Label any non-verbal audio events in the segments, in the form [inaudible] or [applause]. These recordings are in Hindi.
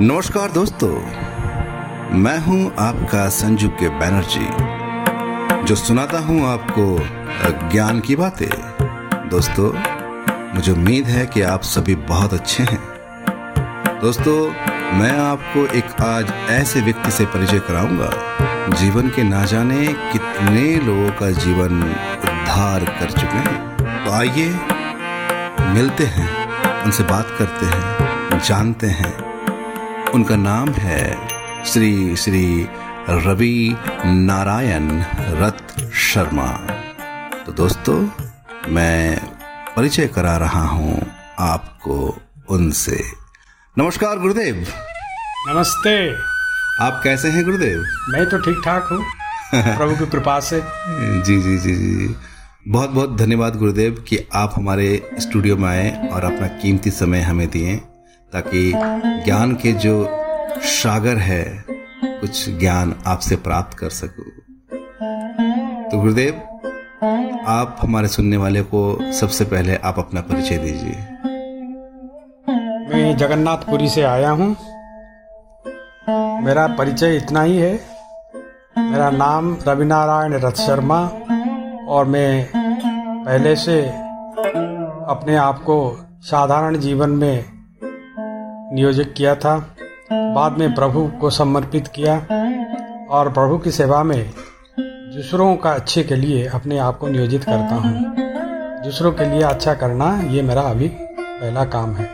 नमस्कार दोस्तों। मैं हूँ आपका संजू के बैनर्जी जो सुनाता हूँ आपको ज्ञान की बातें। दोस्तों, मुझे उम्मीद है कि आप सभी बहुत अच्छे हैं। दोस्तों, मैं आपको एक आज ऐसे व्यक्ति से परिचय कराऊँगा, जीवन के ना जाने कितने लोगों का जीवन उद्धार कर चुके हैं। तो आइए, मिलते हैं, उनसे बात करते हैं, जानते हैं उनका नाम है श्री श्री रवि नारायण रथ शर्मा। तो दोस्तों मैं परिचय करा रहा हूँ आपको उनसे। नमस्कार गुरुदेव। नमस्ते। आप कैसे हैं गुरुदेव? मैं तो ठीक ठाक हूँ। प्रभु की कृपा से। [laughs] जी जी जी जी। बहुत बहुत धन्यवाद गुरुदेव कि आप हमारे स्टूडियो में आए और अपना कीमती समय हमें दिए। ताकि ज्ञान के जो सागर है, कुछ ज्ञान आपसे प्राप्त कर सकूँ। तो गुरुदेव, आप हमारे सुनने वाले को सबसे पहले आप अपना परिचय दीजिए। मैं जगन्नाथपुरी से आया हूँ। मेरा परिचय इतना ही है। मेरा नाम रविनारायण रथ शर्मा और मैं पहले से अपने आप को साधारण जीवन में नियोजित किया था। बाद में प्रभु को समर्पित किया और प्रभु की सेवा में दूसरों का अच्छे के लिए अपने आप को नियोजित करता हूँ। दूसरों के लिए अच्छा करना, ये मेरा अभी पहला काम है।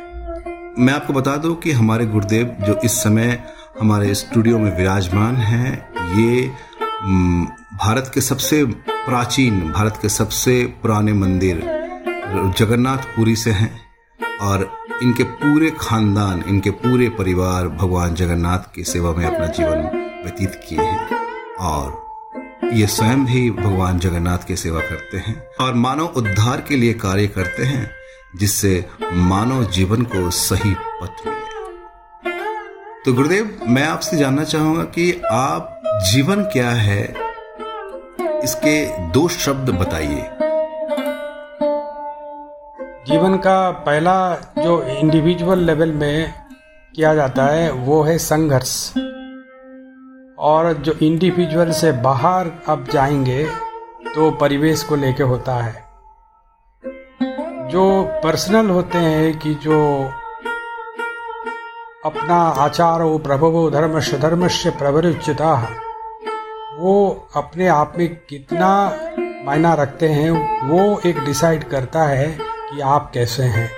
मैं आपको बता दूँ कि हमारे गुरुदेव जो इस समय हमारे स्टूडियो में विराजमान हैं, ये भारत के सबसे प्राचीन, भारत के सबसे पुराने मंदिर जगन्नाथपुरी से हैं और इनके पूरे खानदान, इनके पूरे परिवार भगवान जगन्नाथ की सेवा में अपना जीवन व्यतीत किए हैं। और ये स्वयं भी भगवान जगन्नाथ की सेवा करते हैं और मानव उद्धार के लिए कार्य करते हैं, जिससे मानव जीवन को सही पथ मिले। तो गुरुदेव, मैं आपसे जानना चाहूँगा कि आप जीवन क्या है? इसके दो शब्द बताइए। जीवन का पहला जो इंडिविजुअल लेवल में किया जाता है, वो है संघर्ष। और जो इंडिविजुअल से बाहर अब जाएँगे तो परिवेश को लेके होता है। जो पर्सनल होते हैं कि जो अपना आचारो प्रभवो धर्मश धर्मश प्रवरुचिता वो अपने आप में कितना मायना रखते हैं, वो एक डिसाइड करता है कि आप कैसे हैं?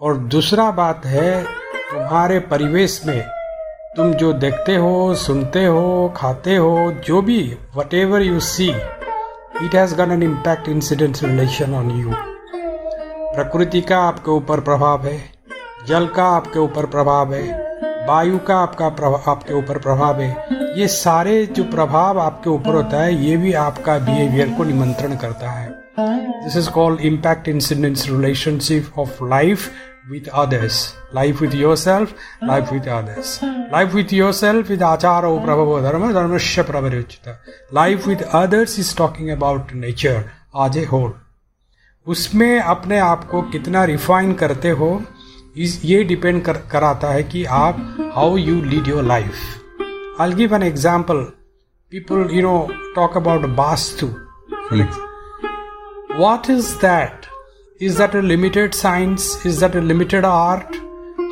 और दूसरा बात है, तुम्हारे परिवेश में तुम जो देखते हो, सुनते हो, खाते हो, जो भी whatever you see it has gone an impact incident relation on you प्रकृति का आपके ऊपर प्रभाव है, जल का आपके ऊपर प्रभाव है वायु का आपका आपके ऊपर प्रभाव है। ये सारे जो प्रभाव आपके ऊपर होता है, ये भी आपका बिहेवियर को निमंत्रण करता है। This is called impact incidence relationship of life with others life with yourself life with others life with yourself with आचार ओ प्रभव धर्म धर्म प्रवरोचित life with others is talking about nature as a whole उसमें अपने आप को कितना रिफाइन करते हो इस ये डिपेंड कर, कराता है कि आप how you lead your life I give an example people you know talk about Vastu What is that? Is that a limited science? Is that a limited art?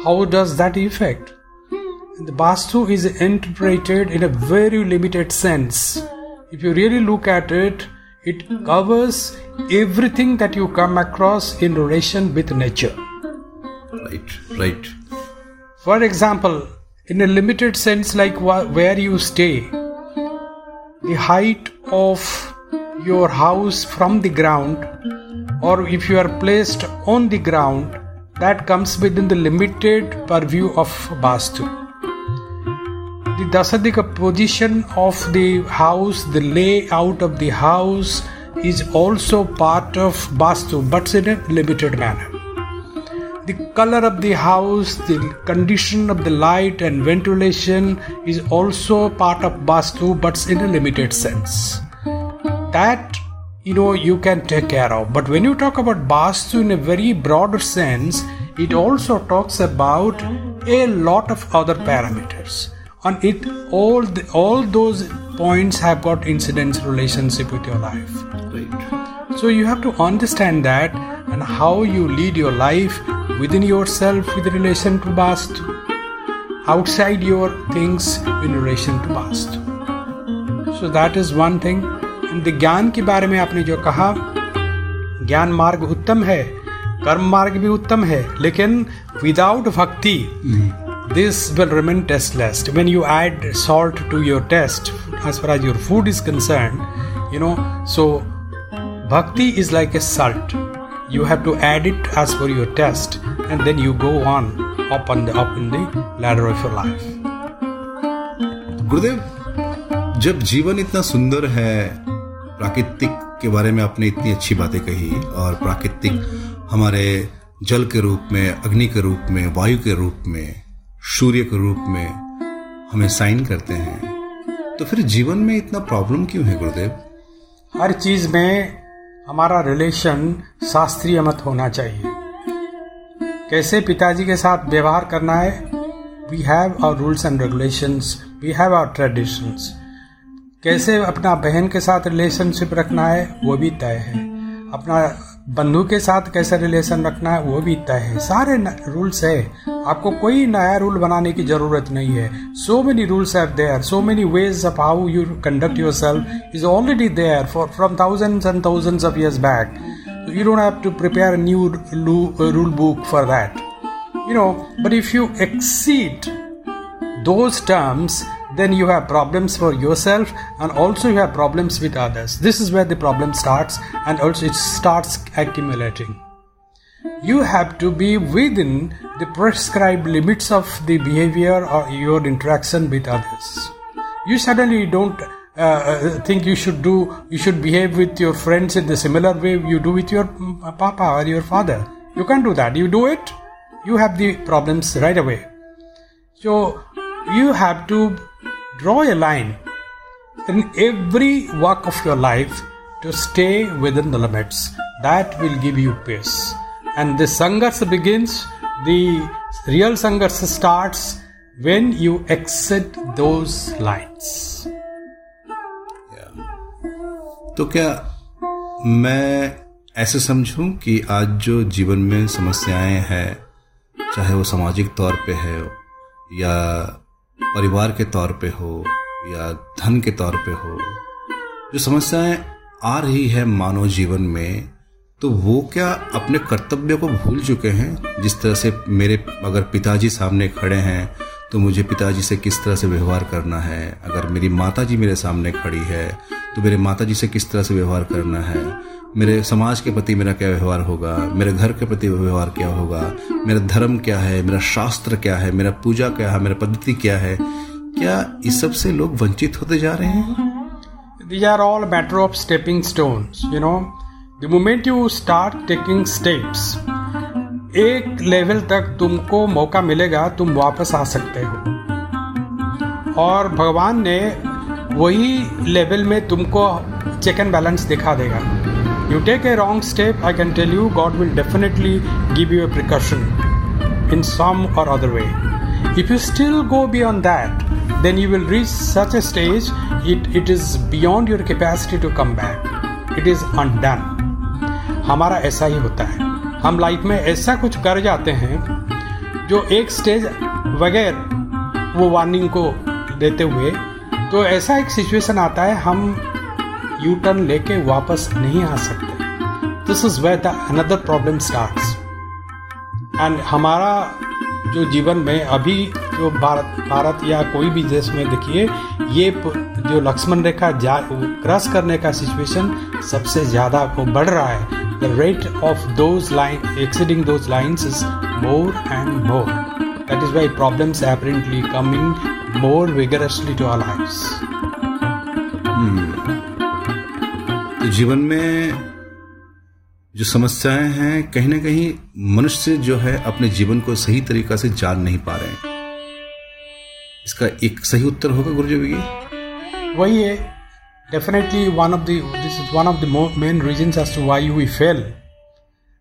How does that affect? The Bastu is interpreted in a very limited sense. If you really look at it, it covers everything that you come across in relation with nature. Right, right. For example, in a limited sense, like where you stay, the height of your house from the ground or if you are placed on the ground that comes within the limited purview of Vastu. The Dasadika position of the house, the layout of the house is also part of Vastu but in a limited manner. The color of the house, the condition of the light and ventilation is also part of Vastu but in a limited sense that you know you can take care of but when you talk about bastu in a very broader sense it also talks about a lot of other parameters. On it, all the, all those points have got incidence relationship with your life. Right. So you have to understand that and how you lead your life within yourself with relation to past, outside your things in relation to past. So that is one thing. And the ज्ञान के बारे में आपने जो कहा ज्ञान मार्ग उत्तम है कर्म मार्ग भी उत्तम है लेकिन विदाउट भक्ति this will remain tasteless when you add salt to your taste as far as your food is concerned you know so bhakti is like a salt you have to add it as per your taste and then you go on up on the up in the ladder of your life. गुरुदेव जब जीवन इतना सुंदर है प्राकृतिक के बारे में आपने इतनी अच्छी बातें कही और प्राकृतिक हमारे जल के रूप में अग्नि के रूप में वायु के रूप में सूर्य के रूप में हमें साइन करते हैं तो फिर जीवन में इतना प्रॉब्लम क्यों है गुरुदेव? हर चीज़ में हमारा रिलेशन शास्त्रीय मत होना चाहिए। कैसे पिताजी के साथ व्यवहार करना है? We have our rules and regulations we have our traditions कैसे अपना बहन के साथ रिलेशनशिप रखना है? वो भी तय है। अपना बंधु के साथ कैसे रिलेशन रखना है, वो भी तय है। सारे रूल्स है। आपको कोई नया रूल बनाने की ज़रूरत नहीं है। So many rules have there so many ways of how you conduct yourself is already there for from thousands and thousands of years back you don't have to prepare a new rule book for that. You know, but if you exceed those terms then you have problems for yourself and also you have problems with others. This is where the problem starts and also it starts accumulating. You have to be within the prescribed limits of the behavior or your interaction with others. You suddenly don't uh, uh think you should do, you should behave with your friends in the similar way you do with your mm, papa or your father. You can't do that. You do it, you have the problems right away. So you have to draw a line in every walk of your life to stay within the limits. That will give you peace. And the Sangharsh begins, the real Sangharsh starts when you exit those lines. तो क्या मैं ऐसे समझूं कि आज जो जीवन में समस्याएँ हैं चाहे वो सामाजिक तौर पे है या परिवार के तौर पे हो या धन के तौर पे हो, जो समस्याएँ आ रही है मानव जीवन में तो वो क्या अपने कर्तव्य को भूल चुके हैं? जिस तरह से मेरे अगर पिताजी सामने खड़े हैं तो मुझे पिताजी से किस तरह से व्यवहार करना है? अगर मेरी माता जी मेरे सामने खड़ी है तो मेरे माता जी से किस तरह से व्यवहार करना है? मेरे समाज के प्रति मेरा क्या व्यवहार होगा? मेरे घर के प्रति व्यवहार क्या होगा? मेरा धर्म क्या है? मेरा शास्त्र क्या है? मेरा पूजा क्या है? मेरा पद्धति क्या है? क्या इस सबसे लोग वंचित होते जा रहे हैं? These are all matter of stepping stones, you know. The moment you start taking steps, एक लेवल तक तुमको मौका मिलेगा तुम वापस आ सकते हो। और भगवान ने वही लेवल में तुमको चेक एंड बैलेंस दिखा देगा। You take a wrong step, I can tell you, God will definitely give you a precaution in some or other way. If you still go beyond that, then you will reach such a stage, it, it is beyond your capacity to come back. It is undone. हमारा ऐसा ही होता है हम लाइफ में ऐसा कुछ कर जाते हैं जो एक स्टेज बगैर वो वार्निंग को देते हुए तो ऐसा एक सिचुएशन आता है हम यू टर्न लेके वापस नहीं आ सकते। This is way another problem starts and हमारा जो जीवन में अभी जो भारत भारत या कोई भी देश में देखिए, ये जो लक्ष्मण रेखा जा क्रॉस करने का सिचुएशन सबसे ज़्यादा वो बढ़ रहा है। The rate of those exceeding those lines is more and more that is why problems apparently coming more vigorously to our lives तो जीवन में जो समस्याएँ हैं, कहीं ना कहीं मनुष्य जो है अपने जीवन को सही तरीका से जान नहीं पा रहे हैं। इसका एक सही उत्तर होगा गुरु जी वही है definitely one of this is one of the main reason as to why we fail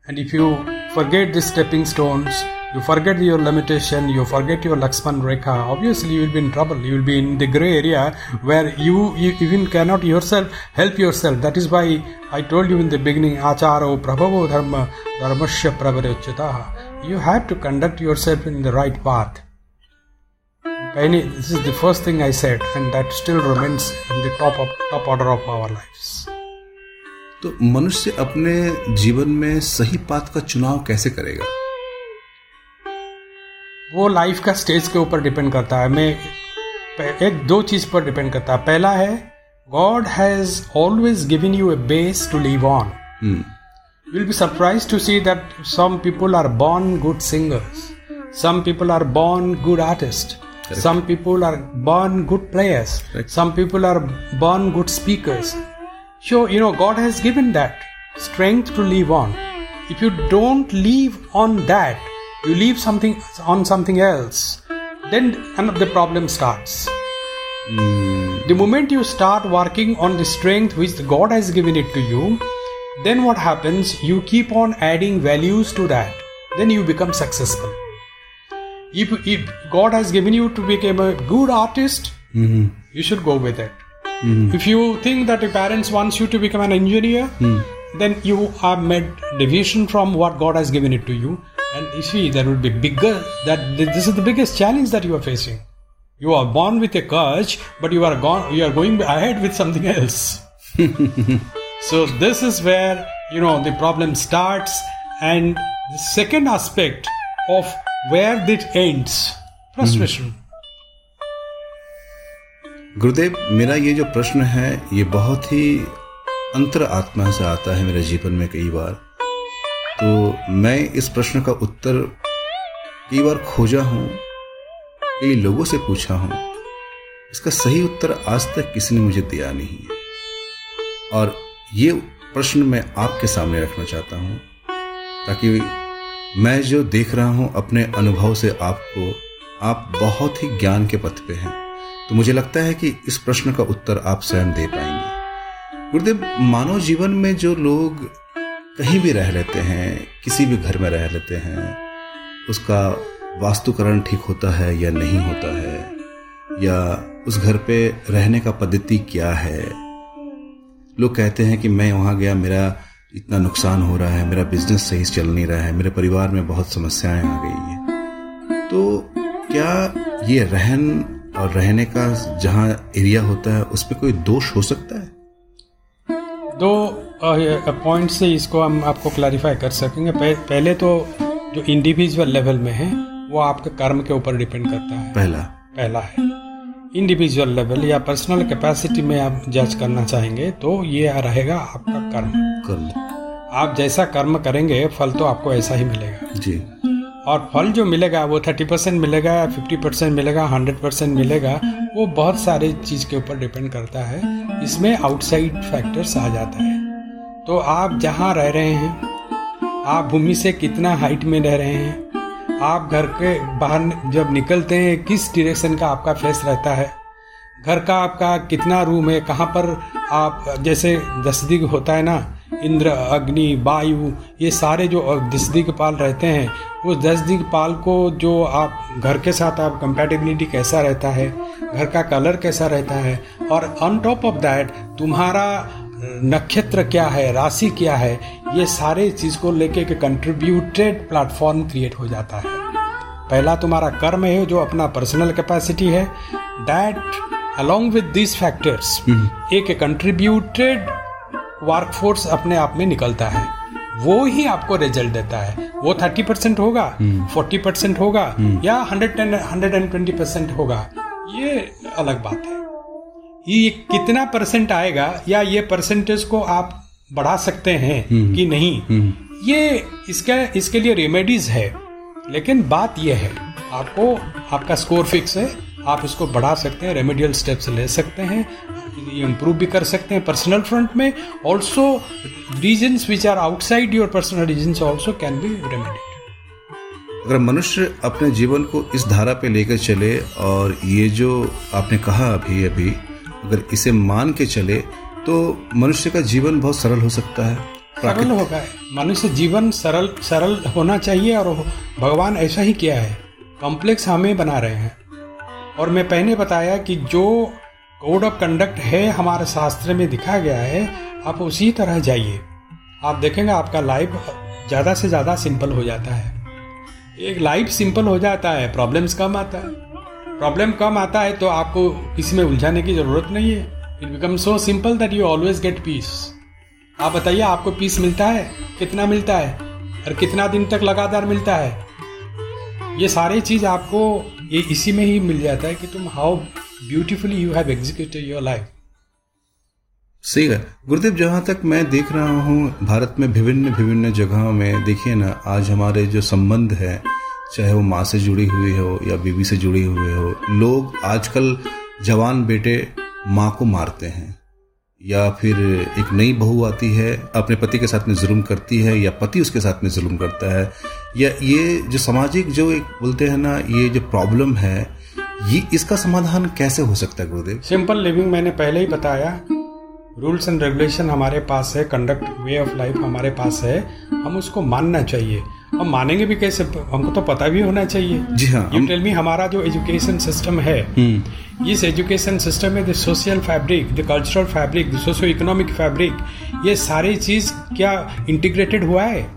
and if you forget this stepping stones you forget your limitation, you forget your Lakshman Rekha, obviously you will be in trouble. You will be in the gray area where you, you even cannot yourself help yourself. That is why I told you in the beginning, Acharo Prabhavo Dharma Dharmasya Pravarachataha. You have to conduct yourself in the right path. This is the first thing I said, and that still remains in the top of top order of our lives. तो मनुष्य अपने जीवन में सही पाथ का चुनाव कैसे करेगा वो लाइफ का स्टेज के ऊपर डिपेंड करता है। मैं एक दो चीज़ पर डिपेंड करता है। पहला है God has always given you a base to live on will be surprise to see that some people are born good singers some people are born good artist some people are born good players some people are born good speakers so you know God has given that strength to live on if you don't live on that you leave something on something else, then the problem starts. Mm. The moment you start working on the strength which God has given it to you, then what happens? You keep on adding values to that. Then you become successful. If, if God has given you to become a good artist, mm-hmm. you should go with it. Mm-hmm. If you think that your parents wants you to become an engineer, mm. then you have made deviation from what God has given it to you and you see, that would be bigger. That this is the biggest challenge that you are facing. You are born with a courage, but you are gone. You are going ahead with something else. [laughs] so this is where you know the problem starts, and the second aspect of where it ends, frustration. गुरुदेव मेरा ये जो प्रश्न है ये बहुत ही अंतर आत्मा से आता है मेरे जीवन में कई बार तो मैं इस प्रश्न का उत्तर कई बार खोजा हूँ, कई लोगों से पूछा हूँ। इसका सही उत्तर आज तक किसी ने मुझे दिया नहीं है। और ये प्रश्न मैं आपके सामने रखना चाहता हूँ, ताकि मैं जो देख रहा हूँ अपने अनुभव से आपको, आप बहुत ही ज्ञान के पथ पे हैं। तो मुझे लगता है कि इस प्रश्न का उत्तर आप स्वयं दे पाएँगे। गुरुदेव, मानव जीवन में जो लोग कहीं भी रह लेते हैं, किसी भी घर में रह लेते हैं, उसका वास्तुकरण ठीक होता है या नहीं होता है, या उस घर पे रहने का पद्धति क्या है? लोग कहते हैं कि मैं वहाँ गया, मेरा इतना नुकसान हो रहा है, मेरा बिज़नेस सही चल नहीं रहा है, मेरे परिवार में बहुत समस्याएँ आ गई है। तो क्या ये रहन और रहने का जहाँ एरिया होता है, उस पर कोई दोष हो सकता है? दो पॉइंट से इसको हम आपको क्लैरिफाई कर सकेंगे। पहले तो जो इंडिविजुअल लेवल में है वो आपके कर्म के ऊपर डिपेंड करता है। पहला। पहला है। इंडिविजुअल लेवल या पर्सनल कैपेसिटी में आप जज करना चाहेंगे तो ये रहेगा आपका कर्म। कर्म। आप जैसा कर्म करेंगे फल तो आपको ऐसा ही मिलेगा। जी। और फल जो मिलेगा वो थर्टी परसेंट मिलेगा फिफ्टी परसेंट मिलेगा हंड्रेड परसेंट मिलेगा वो बहुत सारे चीज़ के ऊपर डिपेंड करता है। इसमें आउटसाइड फैक्टर्स आ जाता है। तो आप जहाँ रह रहे हैं, आप भूमि से कितना हाइट में रह रहे हैं, आप घर के बाहर जब निकलते हैं, किस डिरेक्शन का आपका फेस रहता है, घर का आपका कितना रूम है, कहाँ पर आप, जैसे दसदिग होता है ना, इंद्र, अग्नि, वायु, ये सारे जो दस दिग्पाल रहते हैं, उस दस दिग्पाल को जो आप घर के साथ आप कंपेटेबिलिटी कैसा रहता है, घर का कलर कैसा रहता है, और ऑन टॉप ऑफ़ दैट तुम्हारा नक्षत्र क्या है राशि क्या है ये सारे चीज़ को लेके के कंट्रीब्यूटेड प्लेटफॉर्म क्रिएट हो जाता है। पहला तुम्हारा कर्म है जो अपना पर्सनल कैपेसिटी है। That along with this factors एक कंट्रीब्यूटेड वर्कफोर्स अपने आप में निकलता है। वो ही आपको रिज़ल्ट देता है। वो थर्टी परसेंट होगा फोर्टी हम्म। परसेंट होगा हम्म। या hundred hundred and twenty percent होगा। ये अलग बात है। ये कितना परसेंट आएगा या ये परसेंटेज को आप बढ़ा सकते हैं हम्म। कि नहीं? ये इसका इसके लिए रेमेडीज है लेकिन बात यह है आपको आपका स्कोर फिक्स है आप इसको बढ़ा सकते हैं रेमेडियल स्टेप्स ले सकते हैं इम्प्रूव भी कर सकते हैं पर्सनल फ्रंट में। Also reasons which are outside your personal reasons also can be remedied अगर मनुष्य अपने जीवन को इस धारा पे लेकर चले और ये जो आपने कहा अभी अभी अगर इसे मान के चले तो मनुष्य का जीवन बहुत सरल हो सकता है सरल होगा। मनुष्य जीवन सरल सरल होना चाहिए और भगवान ऐसा ही किया है। कॉम्प्लेक्स हमें बना रहे हैं। और मैं पहले बताया कि जो कोड ऑफ़ कंडक्ट है हमारे शास्त्र में दिखा गया है आप उसी तरह जाइए। आप देखेंगे आपका लाइफ ज़्यादा से ज़्यादा सिंपल हो जाता है। एक लाइफ सिंपल हो जाता है प्रॉब्लम्स कम आता है। प्रॉब्लम कम आता है तो आपको किसी में उलझाने की ज़रूरत नहीं है। It become so simple that you always get peace आप बताइए, आपको पीस मिलता है? कितना मिलता है? और कितना दिन तक लगातार मिलता है? ये सारी चीज़ आपको ये इसी में ही मिल जाता है कि तुम how beautifully you have executed your life सही है। गुरुदेव, जहाँ तक मैं देख रहा हूँ, भारत में विभिन्न विभिन्न जगहों में, देखिए ना, आज हमारे जो संबंध है चाहे वो माँ से जुड़ी हुई हो या बीवी से जुड़ी हुई हो, लोग आजकल जवान बेटे माँ को मारते हैं। या फिर एक नई बहू आती है, अपने पति के साथ में जुल्म करती है, या पति उसके साथ में जुल्म करता है। या ये जो सामाजिक जो एक बोलते हैं ना, ये जो प्रॉब्लम है, ये इसका समाधान कैसे हो सकता है, गुरुदेव? सिंपल लिविंग मैंने पहले ही बताया। रूल्स एंड रेगुलेशन हमारे पास है कंडक्ट वे ऑफ़ लाइफ हमारे पास है। हम उसको मानना चाहिए। हम मानेंगे भी कैसे? हमको तो पता भी होना चाहिए। जी हाँ। यू टेल मी हमारा जो एजुकेशन सिस्टम है हम्म। इस एजुकेशन सिस्टम में the social fabric the cultural fabric the socio economic fabric ये सारी चीज़ क्या इंटीग्रेटेड हुआ है?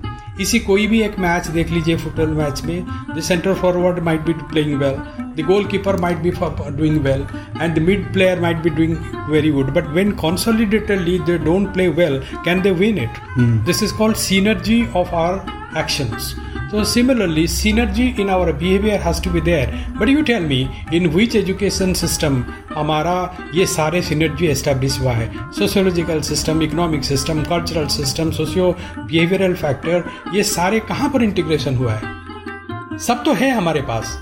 इसी कोई भी एक मैच देख लीजिए फुटबॉल मैच में। The centre forward might be playing well the goalkeeper might be doing well and the mid player might be doing very good but when consolidatedly they don't play well can they win it? Hmm. this is called synergy of our actions so similarly synergy in our behavior has to be there but you tell me in which education system हमारा ये सारे सिनर्जी एस्टेब्लिश हुआ है sociological system economic system cultural system socio behavioural factor ये सारे कहाँ पर इंटीग्रेशन हुआ है सब तो है हमारे पास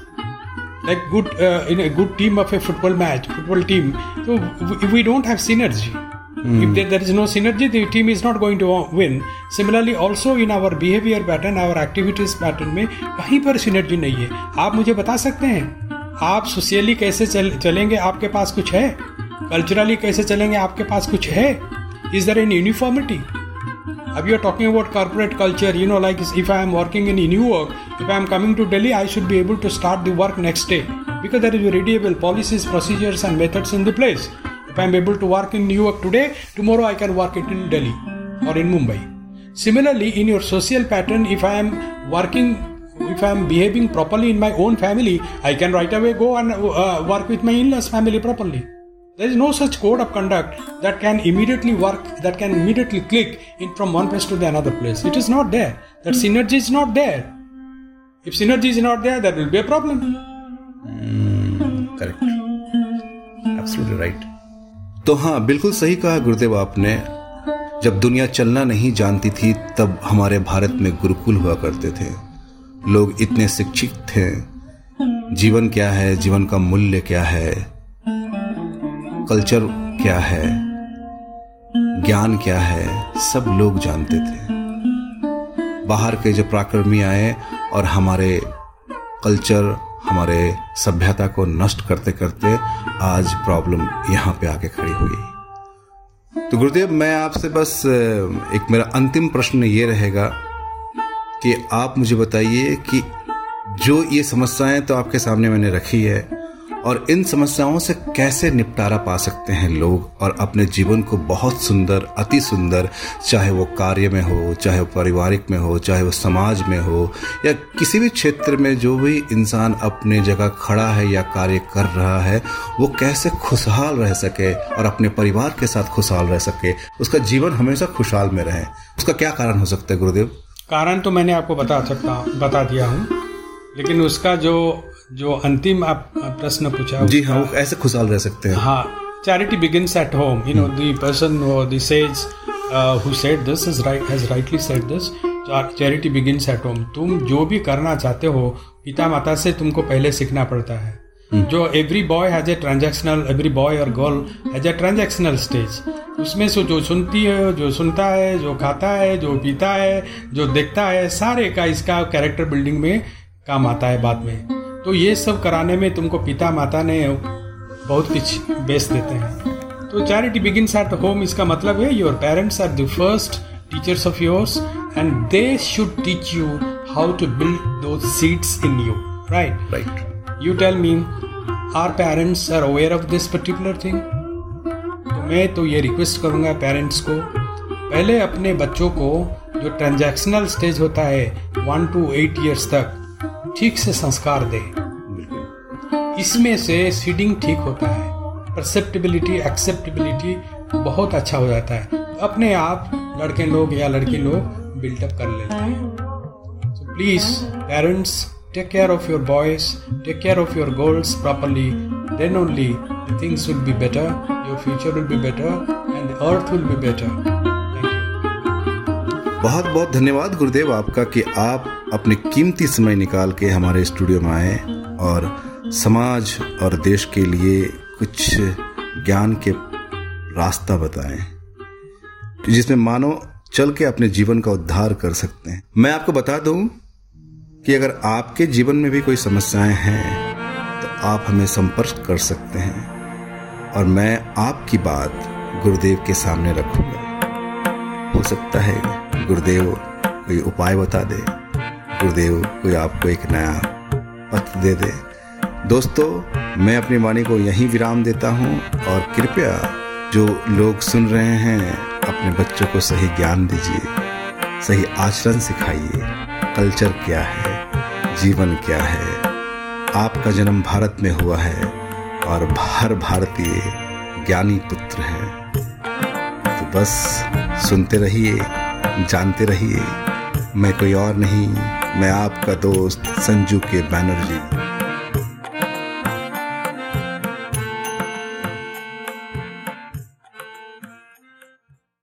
uh, in a good team of a football match football team so we, we don't have synergy if there, there is no synergy the team is not going to win similarly also in our behavior pattern our activities pattern में कहीं पर synergy नहीं है आप मुझे बता सकते हैं आप सोशली कैसे चल, चलेंगे आपके पास कुछ है कल्चरली कैसे चलेंगे आपके पास कुछ है is there an uniformity If you're talking about corporate culture, you know, like if I am working in New York, if I am coming to Delhi, I should be able to start the work next day because there is readable policies, procedures, and methods in the place. If I'm able to work in New York today, tomorrow I can work it in Delhi or in Mumbai. Similarly, in your social pattern, if I am working if I am behaving properly in my own family, I can right away go and uh, work with my in-laws family properly. There is no such code of conduct that can immediately work, that can immediately click in from one place to the another place. It is not there. That synergy is not there. If synergy is not there, there will be a problem. Mm, correct. Absolutely right. तो हाँ बिल्कुल सही कहा गुरुदेव आपने। जब दुनिया चलना नहीं जानती थी, तब हमारे भारत में गुरुकुल हुआ करते थे। लोग इतने शिक्षित थे। जीवन क्या है? जीवन का मूल्य क्या है? कल्चर क्या है? ज्ञान क्या है? सब लोग जानते थे। बाहर के जो प्राक्रमी आए और हमारे कल्चर हमारे सभ्यता को नष्ट करते करते आज प्रॉब्लम यहाँ पे आके खड़ी हुई। तो गुरुदेव, मैं आपसे बस एक मेरा अंतिम प्रश्न ये रहेगा कि आप मुझे बताइए कि जो ये समस्याएँ तो आपके सामने मैंने रखी है और इन समस्याओं से कैसे निपटारा पा सकते हैं लोग और अपने जीवन को बहुत सुंदर, अति सुंदर, चाहे वो कार्य में हो, चाहे वो पारिवारिक में हो, चाहे वो समाज में हो, या किसी भी क्षेत्र में जो भी इंसान अपने जगह खड़ा है या कार्य कर रहा है, वो कैसे खुशहाल रह सके और अपने परिवार के साथ खुशहाल रह सके, उसका जीवन हमेशा खुशहाल में रहे। उसका क्या कारण हो सकता है, गुरुदेव? कारण तो मैंने आपको बता सकता, बता दिया हूँ, लेकिन उसका जो जो अंतिम आप प्रश्न पूछा जी हाँ वो ऐसे खुशहाल रह सकते हैं। हाँ at home. You know the person or the sage uh, who said this is right has rightly said this. Charity begins at home. तुम जो भी करना चाहते हो पिता माता से तुमको पहले सीखना पड़ता है। जो every boy has a transactional every boy और girl has a transactional stage उसमें से जो सुनती है जो सुनता है जो खाता है जो पीता है जो देखता है सारे का इसका कैरेक्टर बिल्डिंग में काम आता है बाद में। तो ये सब कराने में तुमको पिता माता ने बहुत कुछ बेच देते हैं। तो चैरिटी बिगिन एट होम इसका मतलब है your parents are the first teachers of yours and they should teach you how to build those seeds in you right right you tell me our parents are aware of this particular thing मैं तो ये रिक्वेस्ट करूँगा पेरेंट्स को पहले अपने बच्चों को जो ट्रांजैक्शनल स्टेज होता है वन टू एट ईयर्स तक ठीक से संस्कार दे। इसमें से सीडिंग ठीक होता है परसेप्टेबिलिटी एक्सेप्टेबिलिटी बहुत अच्छा हो जाता है। अपने आप लड़के लोग या लड़की लोग बिल्डअप कर लेते हैं। So please parents take care of your boys take care of your girls properly then only things will be better your future will be better and earth will be better बहुत बहुत धन्यवाद गुरुदेव आपका कि आप अपने कीमती समय निकाल के हमारे स्टूडियो में आए और समाज और देश के लिए कुछ ज्ञान के रास्ता बताएँ, जिसमें मानो चल के अपने जीवन का उद्धार कर सकते हैं। मैं आपको बता दूँ कि अगर आपके जीवन में भी कोई समस्याएँ हैं तो आप हमें संपर्क कर सकते हैं और मैं आपकी बात गुरुदेव के सामने रखूँगा। हो सकता है गुरुदेव, कोई उपाय बता दे। गुरुदेव, कोई आपको एक नया पत्र दे दे। दोस्तों, मैं अपनी वाणी को यहीं विराम देता हूँ और कृपया जो लोग सुन रहे हैं, अपने बच्चों को सही ज्ञान दीजिए, सही आचरण सिखाइए। कल्चर क्या है? जीवन क्या है? आपका जन्म भारत में हुआ है और हर भारतीय ज्ञानी पुत्र है। तो बस सुनते रहिए। जानते रहिए। मैं कोई और नहीं मैं आपका दोस्त संजू के बैनर्जी।